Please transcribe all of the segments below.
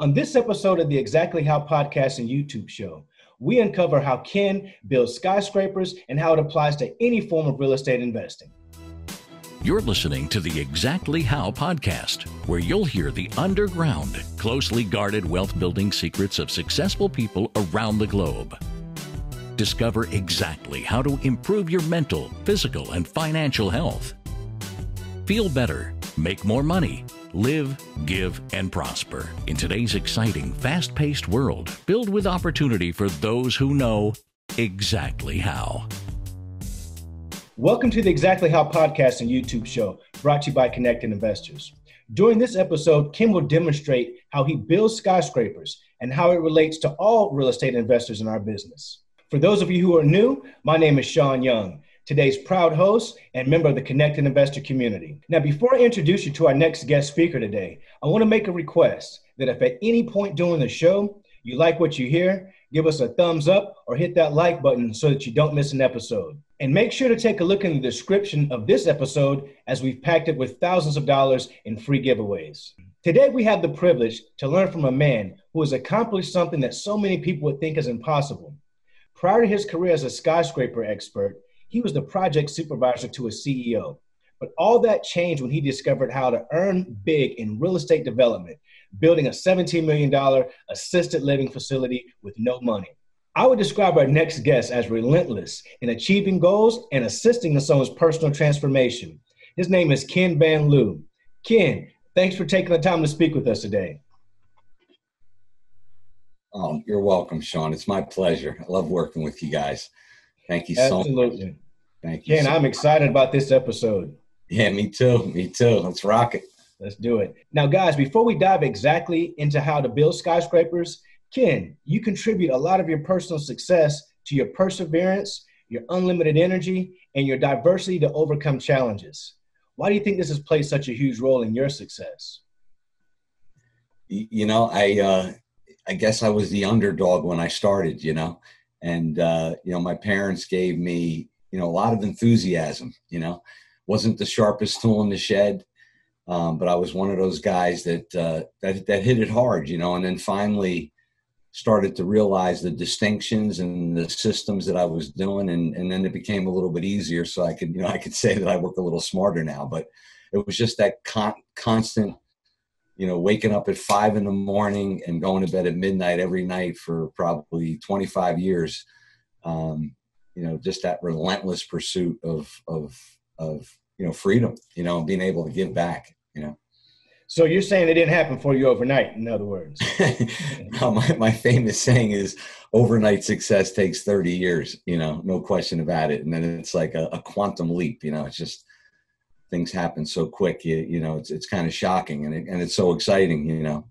On this episode of the Exactly How podcast and YouTube show, we uncover how Ken builds skyscrapers and how it applies to any form of real estate investing. You're listening to the Exactly How podcast, where you'll hear the underground, closely guarded wealth building secrets of successful people around the globe. Discover exactly how to improve your mental, physical, and financial health. Feel better, make more money, live, give, and prosper in today's exciting, fast paced world filled with opportunity for those who know exactly how. Welcome to the Exactly How podcast and YouTube show brought to you by Connected Investors. During this episode, Ken will demonstrate how he builds skyscrapers and how it relates to all real estate investors in our business. For those of you who are new, my name is Sean Young today's proud host and member of the Connected Investor community. Now, before I introduce you to our next guest speaker today, I want to make a request that if at any point during the show you like what you hear, give us a thumbs up or hit that like button so that you don't miss an episode. And make sure to take a look in the description of this episode as we've packed it with thousands of dollars in free giveaways. Today, we have the privilege to learn from a man who has accomplished something that so many people would think is impossible. Prior to his career as a skyscraper expert, he was the project supervisor to a CEO. But all that changed when he discovered how to earn big in real estate development, building a $17 million assisted living facility with no money. I would describe our next guest as relentless in achieving goals and assisting in someone's personal transformation. His name is Ken Van Liew. Ken, thanks for taking the time to speak with us today. Oh, you're welcome, Sean. It's my pleasure. I love working with you guys. Thank you so Absolutely. much. Thank you. Ken, so I'm excited about this episode. Yeah, me too. Me too. Let's rock it. Let's do it. Now, guys, before we dive exactly into how to build skyscrapers, Ken, you contribute a lot of your personal success to your perseverance, your unlimited energy, and your diversity to overcome challenges. Why do you think this has played such a huge role in your success? You know, I uh, I guess I was the underdog when I started. You know, and uh, you know my parents gave me you know a lot of enthusiasm you know. Wasn't the sharpest tool in the shed um, but i was one of those guys that uh, that that hit it hard you know and then finally started to realize the distinctions and the systems that i was doing and and then it became a little bit easier so i could you know i could say that i work a little smarter now but it was just that con- constant you know, waking up at five in the morning and going to bed at midnight every night for probably 25 years. Um, you know, just that relentless pursuit of, of, of, you know, freedom, you know, being able to give back, you know. So you're saying it didn't happen for you overnight, in other words. no, my, my famous saying is overnight success takes 30 years, you know, no question about it. And then it's like a, a quantum leap, you know, it's just, things happen so quick. You you know, it's it's kind of shocking and it, and it's so exciting. You know.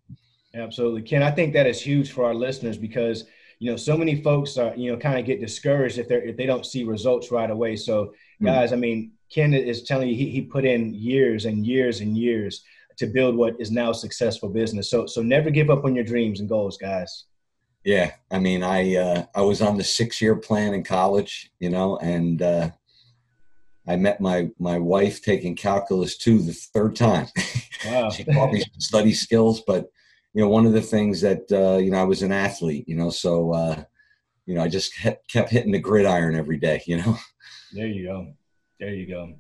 Absolutely, Ken. I think that is huge for our listeners because you know so many folks are you know kind of get discouraged if they're, if they don't see results right away. So hmm. guys, mm. I mean, Ken is telling you he, he put in years and years and years to build what is now a successful business. So so never give up on your dreams and goals, guys. Yeah, I mean, I uh, I was on the six year plan in college, you know, and uh, I met my my wife taking calculus two the third time. Wow. she taught me study skills, but you know, one of the things that uh, you know, I was an athlete, you know, so uh, you know, I just kept hitting the gridiron every day, you know. There you go. There you go.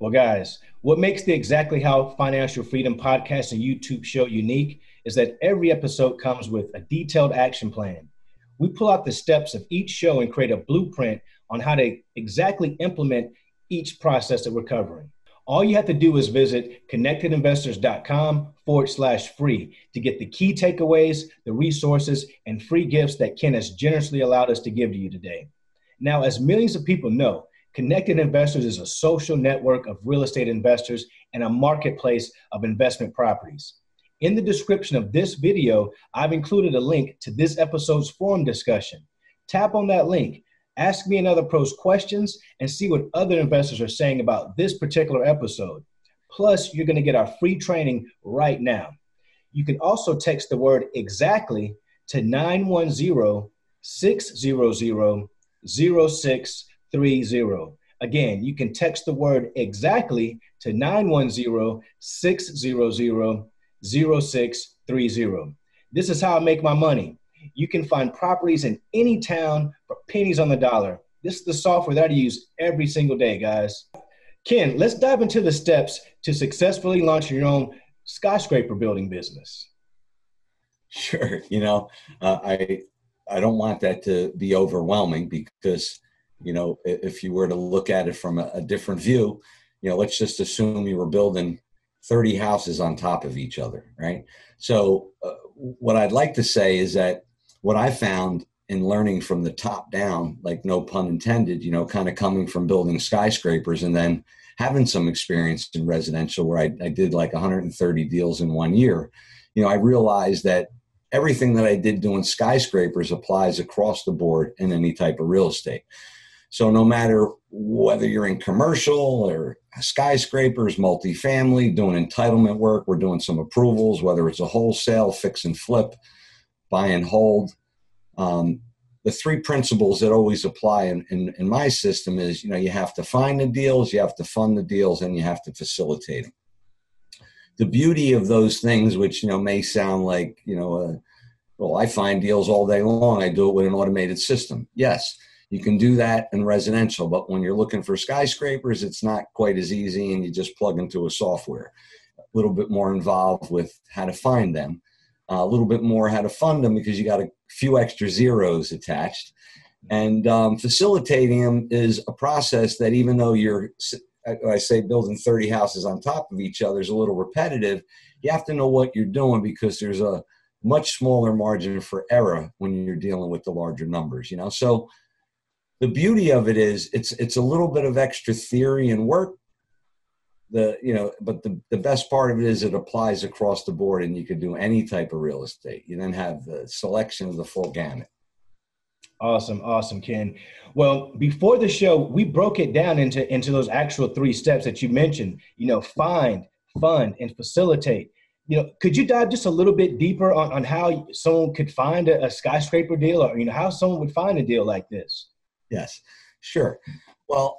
Well, guys, what makes the Exactly How Financial Freedom podcast and YouTube show unique is that every episode comes with a detailed action plan. We pull out the steps of each show and create a blueprint on how to exactly implement each process that we're covering. All you have to do is visit connectedinvestors.com forward slash free to get the key takeaways, the resources, and free gifts that Ken has generously allowed us to give to you today. Now, as millions of people know, Connected Investors is a social network of real estate investors and a marketplace of investment properties. In the description of this video, I've included a link to this episode's forum discussion. Tap on that link Ask me and other pros questions and see what other investors are saying about this particular episode. Plus, you're going to get our free training right now. You can also text the word exactly to 910 600 0630. Again, you can text the word exactly to 910 600 0630. This is how I make my money. You can find properties in any town for pennies on the dollar. This is the software that I use every single day, guys. Ken, let's dive into the steps to successfully launch your own skyscraper building business. Sure. You know, uh, I I don't want that to be overwhelming because, you know, if you were to look at it from a, a different view, you know, let's just assume you were building 30 houses on top of each other, right? So, uh, what I'd like to say is that what I found in learning from the top down, like no pun intended, you know, kind of coming from building skyscrapers and then having some experience in residential where I, I did like 130 deals in one year, you know, I realized that everything that I did doing skyscrapers applies across the board in any type of real estate. So no matter whether you're in commercial or skyscrapers, multifamily, doing entitlement work, we're doing some approvals, whether it's a wholesale, fix and flip, buy and hold. Um, the three principles that always apply in, in, in, my system is, you know, you have to find the deals, you have to fund the deals, and you have to facilitate them. The beauty of those things, which, you know, may sound like, you know, uh, well, I find deals all day long. I do it with an automated system. Yes, you can do that in residential, but when you're looking for skyscrapers, it's not quite as easy and you just plug into a software. A little bit more involved with how to find them, a little bit more how to fund them because you got a few extra zeros attached. And um, facilitating them is a process that even though you're, I say building 30 houses on top of each other is a little repetitive, you have to know what you're doing because there's a much smaller margin for error when you're dealing with the larger numbers, you know? So the beauty of it is it's it's a little bit of extra theory and work the you know but the, the best part of it is it applies across the board and you can do any type of real estate. You then have the selection of the full gamut. Awesome awesome ken. Well before the show we broke it down into into those actual three steps that you mentioned you know find fund and facilitate. You know could you dive just a little bit deeper on, on how someone could find a, a skyscraper deal or you know how someone would find a deal like this? Yes, sure. Well,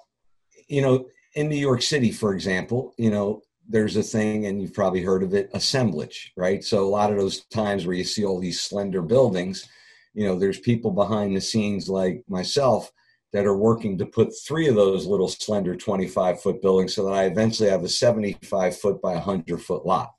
you know, in New York City, for example, you know, there's a thing, and you've probably heard of it, assemblage, right? So a lot of those times where you see all these slender buildings, you know, there's people behind the scenes like myself that are working to put three of those little slender 25 foot buildings so that I eventually have a 75 foot by 100 foot lot,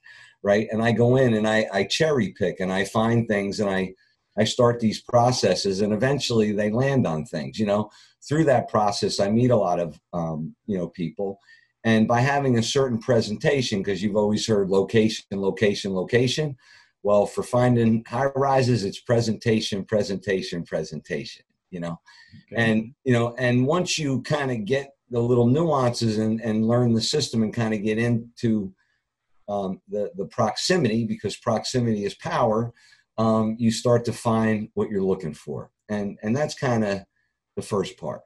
right? And I go in and I, I cherry pick and I find things and I I start these processes and eventually they land on things. You know, through that process, I meet a lot of, um, you know, people. And by having a certain presentation, because you've always heard location, location, location. Well, for finding high rises, it's presentation, presentation, presentation, you know. Okay. And, you know, and once you kind of get the little nuances and, and learn the system and kind of get into um, the, the proximity, because proximity is power, um, you start to find what you're looking for. And, and that's kind of the first part.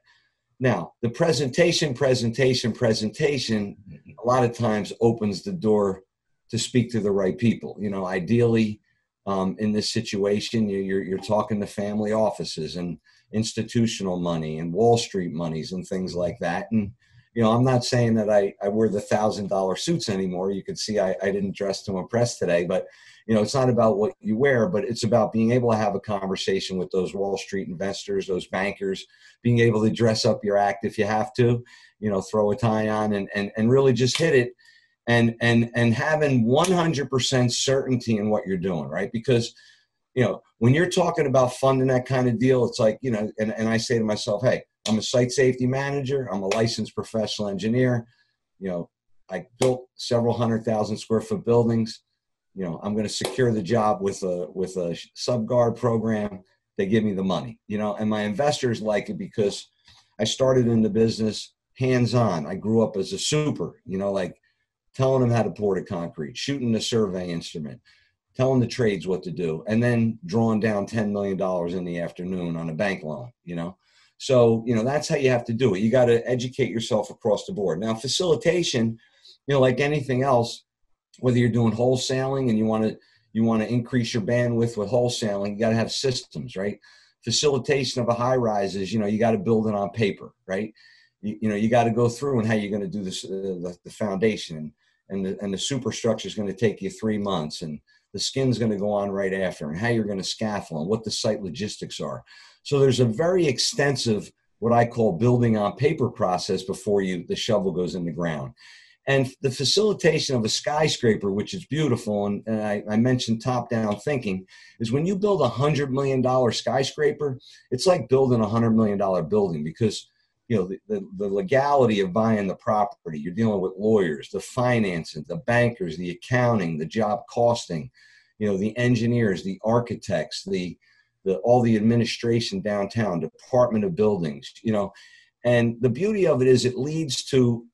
Now, the presentation, presentation, presentation, a lot of times opens the door to speak to the right people. You know, ideally, um, in this situation, you're, you're talking to family offices and institutional money and Wall Street monies and things like that. And, you know, I'm not saying that I, I wear the thousand dollar suits anymore. You can see I, I didn't dress to impress today, but you know it's not about what you wear but it's about being able to have a conversation with those wall street investors those bankers being able to dress up your act if you have to you know throw a tie on and and, and really just hit it and and and having 100% certainty in what you're doing right because you know when you're talking about funding that kind of deal it's like you know and, and i say to myself hey i'm a site safety manager i'm a licensed professional engineer you know i built several hundred thousand square foot buildings you know, I'm going to secure the job with a with a SubGuard program. They give me the money, you know, and my investors like it because I started in the business hands on. I grew up as a super, you know, like telling them how to pour the concrete, shooting the survey instrument, telling the trades what to do, and then drawing down $10 million in the afternoon on a bank loan, you know. So, you know, that's how you have to do it. You got to educate yourself across the board. Now, facilitation, you know, like anything else, whether you're doing wholesaling and you want to you want to increase your bandwidth with wholesaling, you got to have systems, right? Facilitation of a high rise is, you know, you got to build it on paper, right? You, you know, you got to go through and how you're going to do this, uh, the, the foundation and, the, and the superstructure is going to take you three months and the skin's going to go on right after and how you're going to scaffold and what the site logistics are. So there's a very extensive what I call building on paper process before you the shovel goes in the ground. And the facilitation of a skyscraper, which is beautiful, and, and I, I, mentioned top down thinking, is when you build a $100 million skyscraper, it's like building a $100 million building because you know the, the, the, legality of buying the property you're dealing with lawyers the financing the bankers the accounting the job costing you know the engineers the architects the the all the administration downtown department of buildings you know and the beauty of it is it leads to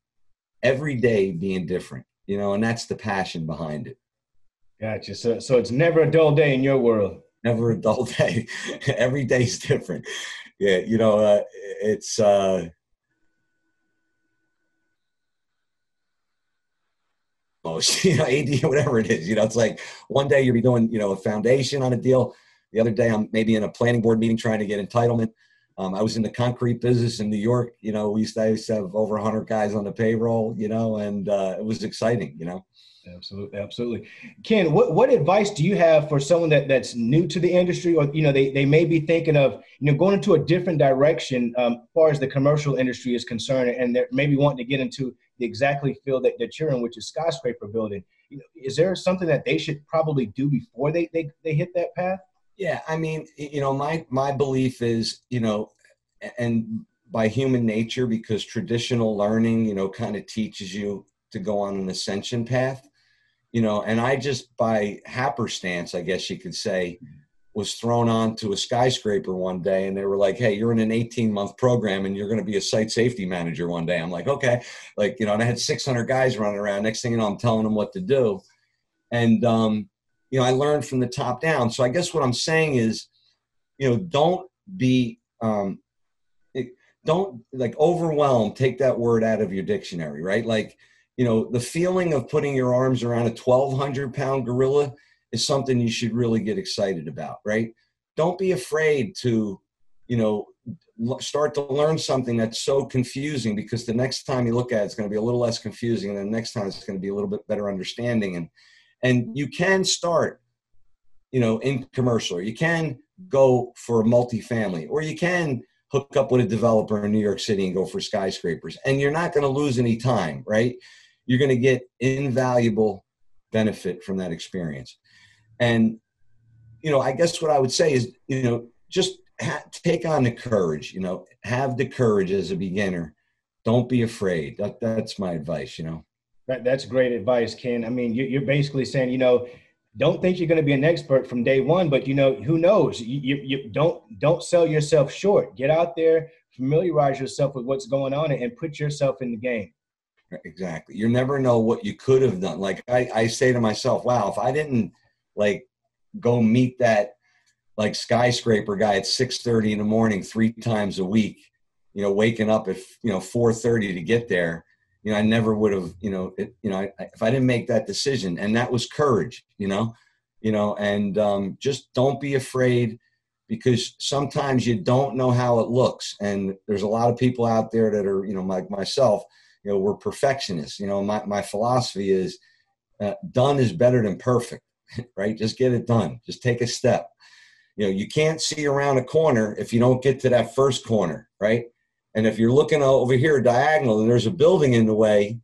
every day being different you know and that's the passion behind it gotcha so so it's never a dull day in your world never a dull day every day's different yeah, you know, uh, it's uh, most, you know, AD, whatever it is. You know, it's like one day you'll be doing, you know, a foundation on a deal. The other day I'm maybe in a planning board meeting trying to get entitlement. Um, I was in the concrete business in New York. You know, we used to, used to have over 100 guys on the payroll. You know, and uh, it was exciting. You know. Absolutely, absolutely. Ken, what, what advice do you have for someone that, that's new to the industry, or you know, they, they may be thinking of you know going into a different direction um, as far as the commercial industry is concerned, and they're maybe wanting to get into the exactly field that, that you're in, which is skyscraper building. You know, is there something that they should probably do before they, they, they hit that path? Yeah, I mean, you know, my my belief is, you know, and by human nature, because traditional learning, you know, kind of teaches you to go on an ascension path you know, and I just by happenstance, I guess you could say, was thrown onto a skyscraper one day and they were like, Hey, you're in an 18 month program and you're going to be a site safety manager one day. I'm like, okay. Like, you know, and I had 600 guys running around. Next thing you know, I'm telling them what to do. And, um, you know, I learned from the top down. So I guess what I'm saying is, you know, don't be, um, don't like overwhelm, take that word out of your dictionary, right? Like, you know, the feeling of putting your arms around a 1,200 pound gorilla is something you should really get excited about, right? Don't be afraid to, you know, start to learn something that's so confusing because the next time you look at it, it's going to be a little less confusing, and the next time it's going to be a little bit better understanding. And and mm-hmm. you can start, you know, in commercial, or you can go for a multifamily, or you can hook up with a developer in New York City and go for skyscrapers, and you're not going to lose any time, right? you're going to get invaluable benefit from that experience. And, you know, I guess what I would say is, you know, just ha- take on the courage, you know, have the courage as a beginner. Don't be afraid. That, that's my advice, you know. That, that's great advice, Ken. I mean, you, you're basically saying, you know, don't think you're going to be an expert from day one, but you know, who knows? You, you, you, don't don't sell yourself short. Get out there, familiarize yourself with what's going on, and put yourself in the game. Exactly. You never know what you could have done. Like I, I say to myself, wow, if I didn't like go meet that like skyscraper guy at 6:30 in the morning three times a week, you know, waking up at you know 4:30 to get there, you know, I never would have, you know, it, you know, I, if I didn't make that decision, and that was courage, you know, you know, and um, just don't be afraid because sometimes you don't know how it looks, and there's a lot of people out there that are, you know, like myself you know we're perfectionists you know? My, my philosophy is uh, done is better than perfect right? Just get it done. Just take a step. You know you can't see around a corner if you don't get to that first corner right and if you're looking over here diagonal and there's a building in the way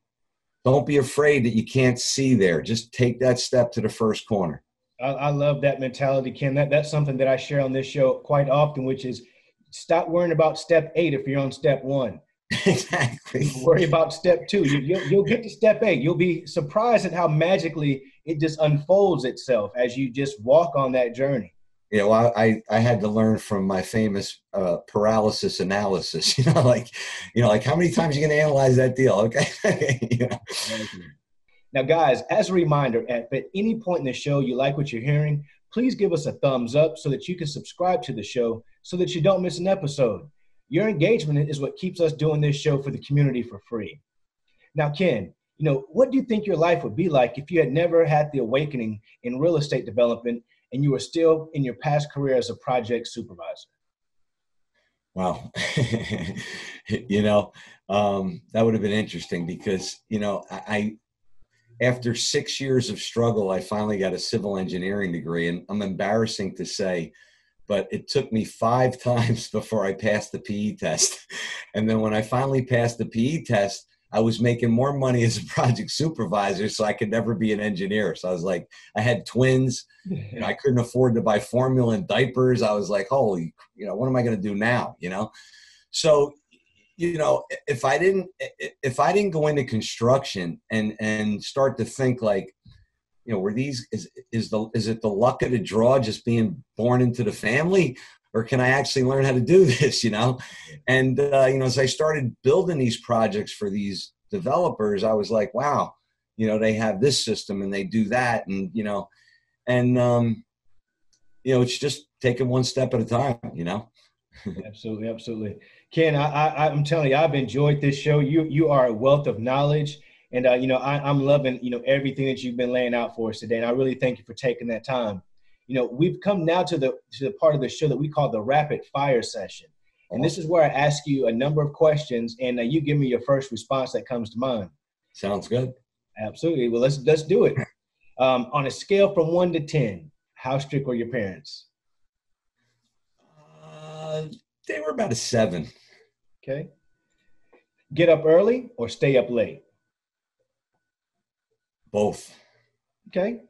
don't be afraid that you can't see there just take that step to the first corner i, I love that mentality ken that, that's something that i share on this show quite often which is stop worrying about step eight if you're on step one exactly. Worry about step two. You, you'll, you'll get to step eight. You'll be surprised at how magically it just unfolds itself as you just walk on that journey. You know, I, I had to learn from my famous uh, paralysis analysis. You know, like, you know, like how many times are you going to analyze that deal? Okay. Now, guys, as a reminder, at, at any point in the show you like what you're hearing, please give us a thumbs up so that you can subscribe to the show so that you don't miss an episode. Your engagement is what keeps us doing this show for the community for free. Now, Ken, you know, what do you think your life would be like if you had never had the awakening in real estate development and you were still in your past career as a project supervisor? Wow. you know, um, that would have been interesting because, you know, I, after six years of struggle, I finally got a civil engineering degree. And I'm embarrassing to say, but it took me five times before I passed the PE test. And then when I finally passed the PE test, I was making more money as a project supervisor, so I could never be an engineer. So I was like, I had twins. You know, I couldn't afford to buy formula and diapers. I was like, holy, you know, what am I going to do now? You know, so you know, if I didn't, if I didn't go into construction and and start to think like, you know, were these is is the is it the luck of the draw just being born into the family, or can I actually learn how to do this? You know, and uh, you know, as I started building these projects for these developers, I was like, wow, you know, they have this system and they do that, and you know, and um, you know, it's just taking one step at a time. You know. absolutely, absolutely. Ken, I, I, I'm telling you, I've enjoyed this show. You you are a wealth of knowledge, and uh, you know I, I'm loving you know everything that you've been laying out for us today. And I really thank you for taking that time. You know, we've come now to the to the part of the show that we call the rapid fire session, and this is where I ask you a number of questions, and uh, you give me your first response that comes to mind. Sounds good. Absolutely. Well, let's let's do it. Um, on a scale from one to ten, how strict were your parents? Uh, they were about a seven. Okay. Get up early or stay up late? Both. Okay.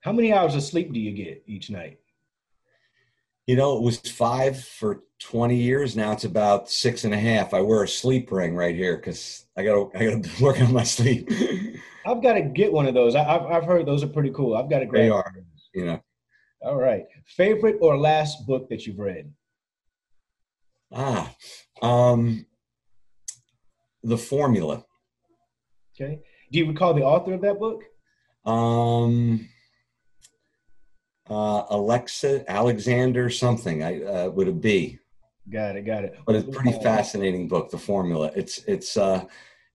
How many hours of sleep do you get each night? You know, it was five for 20 years. Now it's about six and a half. I wear a sleep ring right here because I got to I got to work on my sleep. I've got to get one of those. I, have I've heard those are pretty cool. I've got to grab. They are. You know. All right. Favorite or last book that you've read? Ah, um, the formula. Okay. Do you recall the author of that book? Um, uh, Alexa Alexander something. I uh, would it be? Got it. Got it. But it's pretty fascinating book. The formula. It's it's uh,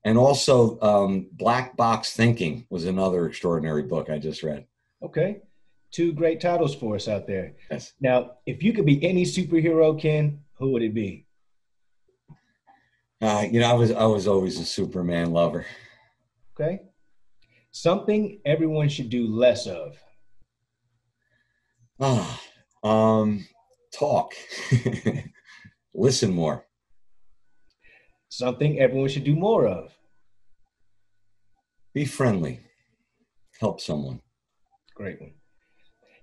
and also um, Black Box Thinking was another extraordinary book I just read. Okay. Two great titles for us out there. Yes. Now, if you could be any superhero, Ken, who would it be? Uh, you know, I was I was always a Superman lover. Okay. Something everyone should do less of. Ah, um, talk. Listen more. Something everyone should do more of. Be friendly. Help someone. Great one.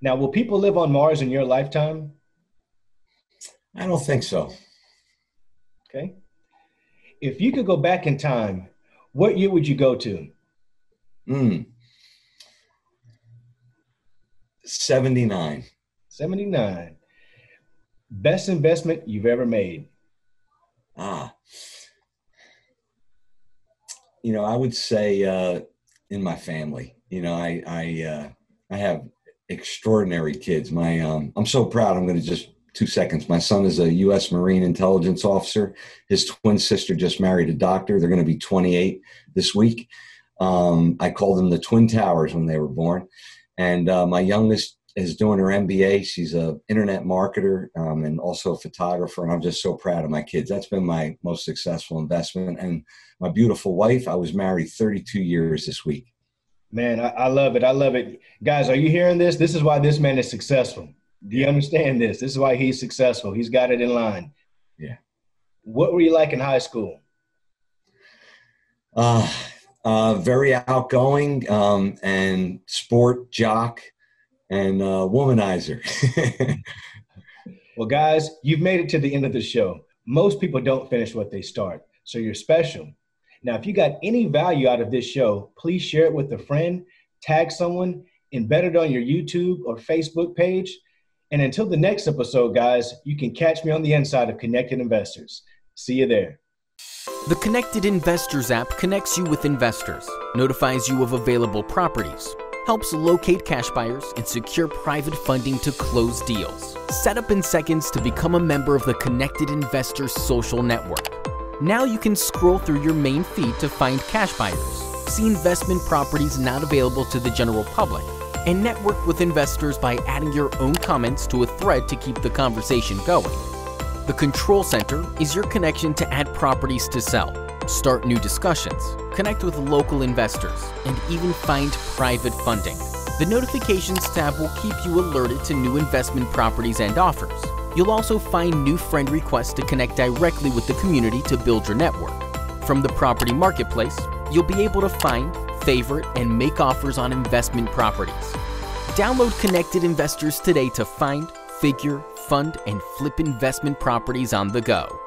Now, will people live on Mars in your lifetime? I don't think so. Okay. If you could go back in time, what year would you go to? Hmm. 79. 79. Best investment you've ever made? Ah. You know, I would say uh, in my family. You know, I I uh, I have extraordinary kids. My um, I'm so proud. I'm going to just two seconds. My son is a U.S. Marine intelligence officer. His twin sister just married a doctor. They're going to be 28 this week. Um, I called them the Twin Towers when they were born. And uh, my youngest is doing her MBA. She's a internet marketer um, and also a photographer. And I'm just so proud of my kids. That's been my most successful investment. And my beautiful wife, I was married 32 years this week. Man, I, I love it. I love it. Guys, are you hearing this? This is why this man is successful. Do you understand this? This is why he's successful. He's got it in line. Yeah. What were you like in high school? Uh, uh, very outgoing um, and sport jock and uh, womanizer. well, guys, you've made it to the end of the show. Most people don't finish what they start, so you're special. Now, if you got any value out of this show, please share it with a friend, tag someone, embed it on your YouTube or Facebook page and until the next episode, guys, you can catch me on the inside of Connected Investors. See you there. The Connected Investors app connects you with investors, notifies you of available properties, helps locate cash buyers, and secure private funding to close deals. Set up in seconds to become a member of the Connected Investors social network. Now you can scroll through your main feed to find cash buyers, see investment properties not available to the general public and network with investors by adding your own comments to a thread to keep the conversation going. The Control Center is your connection to add properties to sell, start new discussions, connect with local investors, and even find private funding. The Notifications tab will keep you alerted to new investment properties and offers. You'll also find new friend requests to connect directly with the community to build your network. From the property marketplace, you'll be able to find, favorite, and make offers on investment properties. Download Connected Investors today to find, figure, fund, and flip investment properties on the go.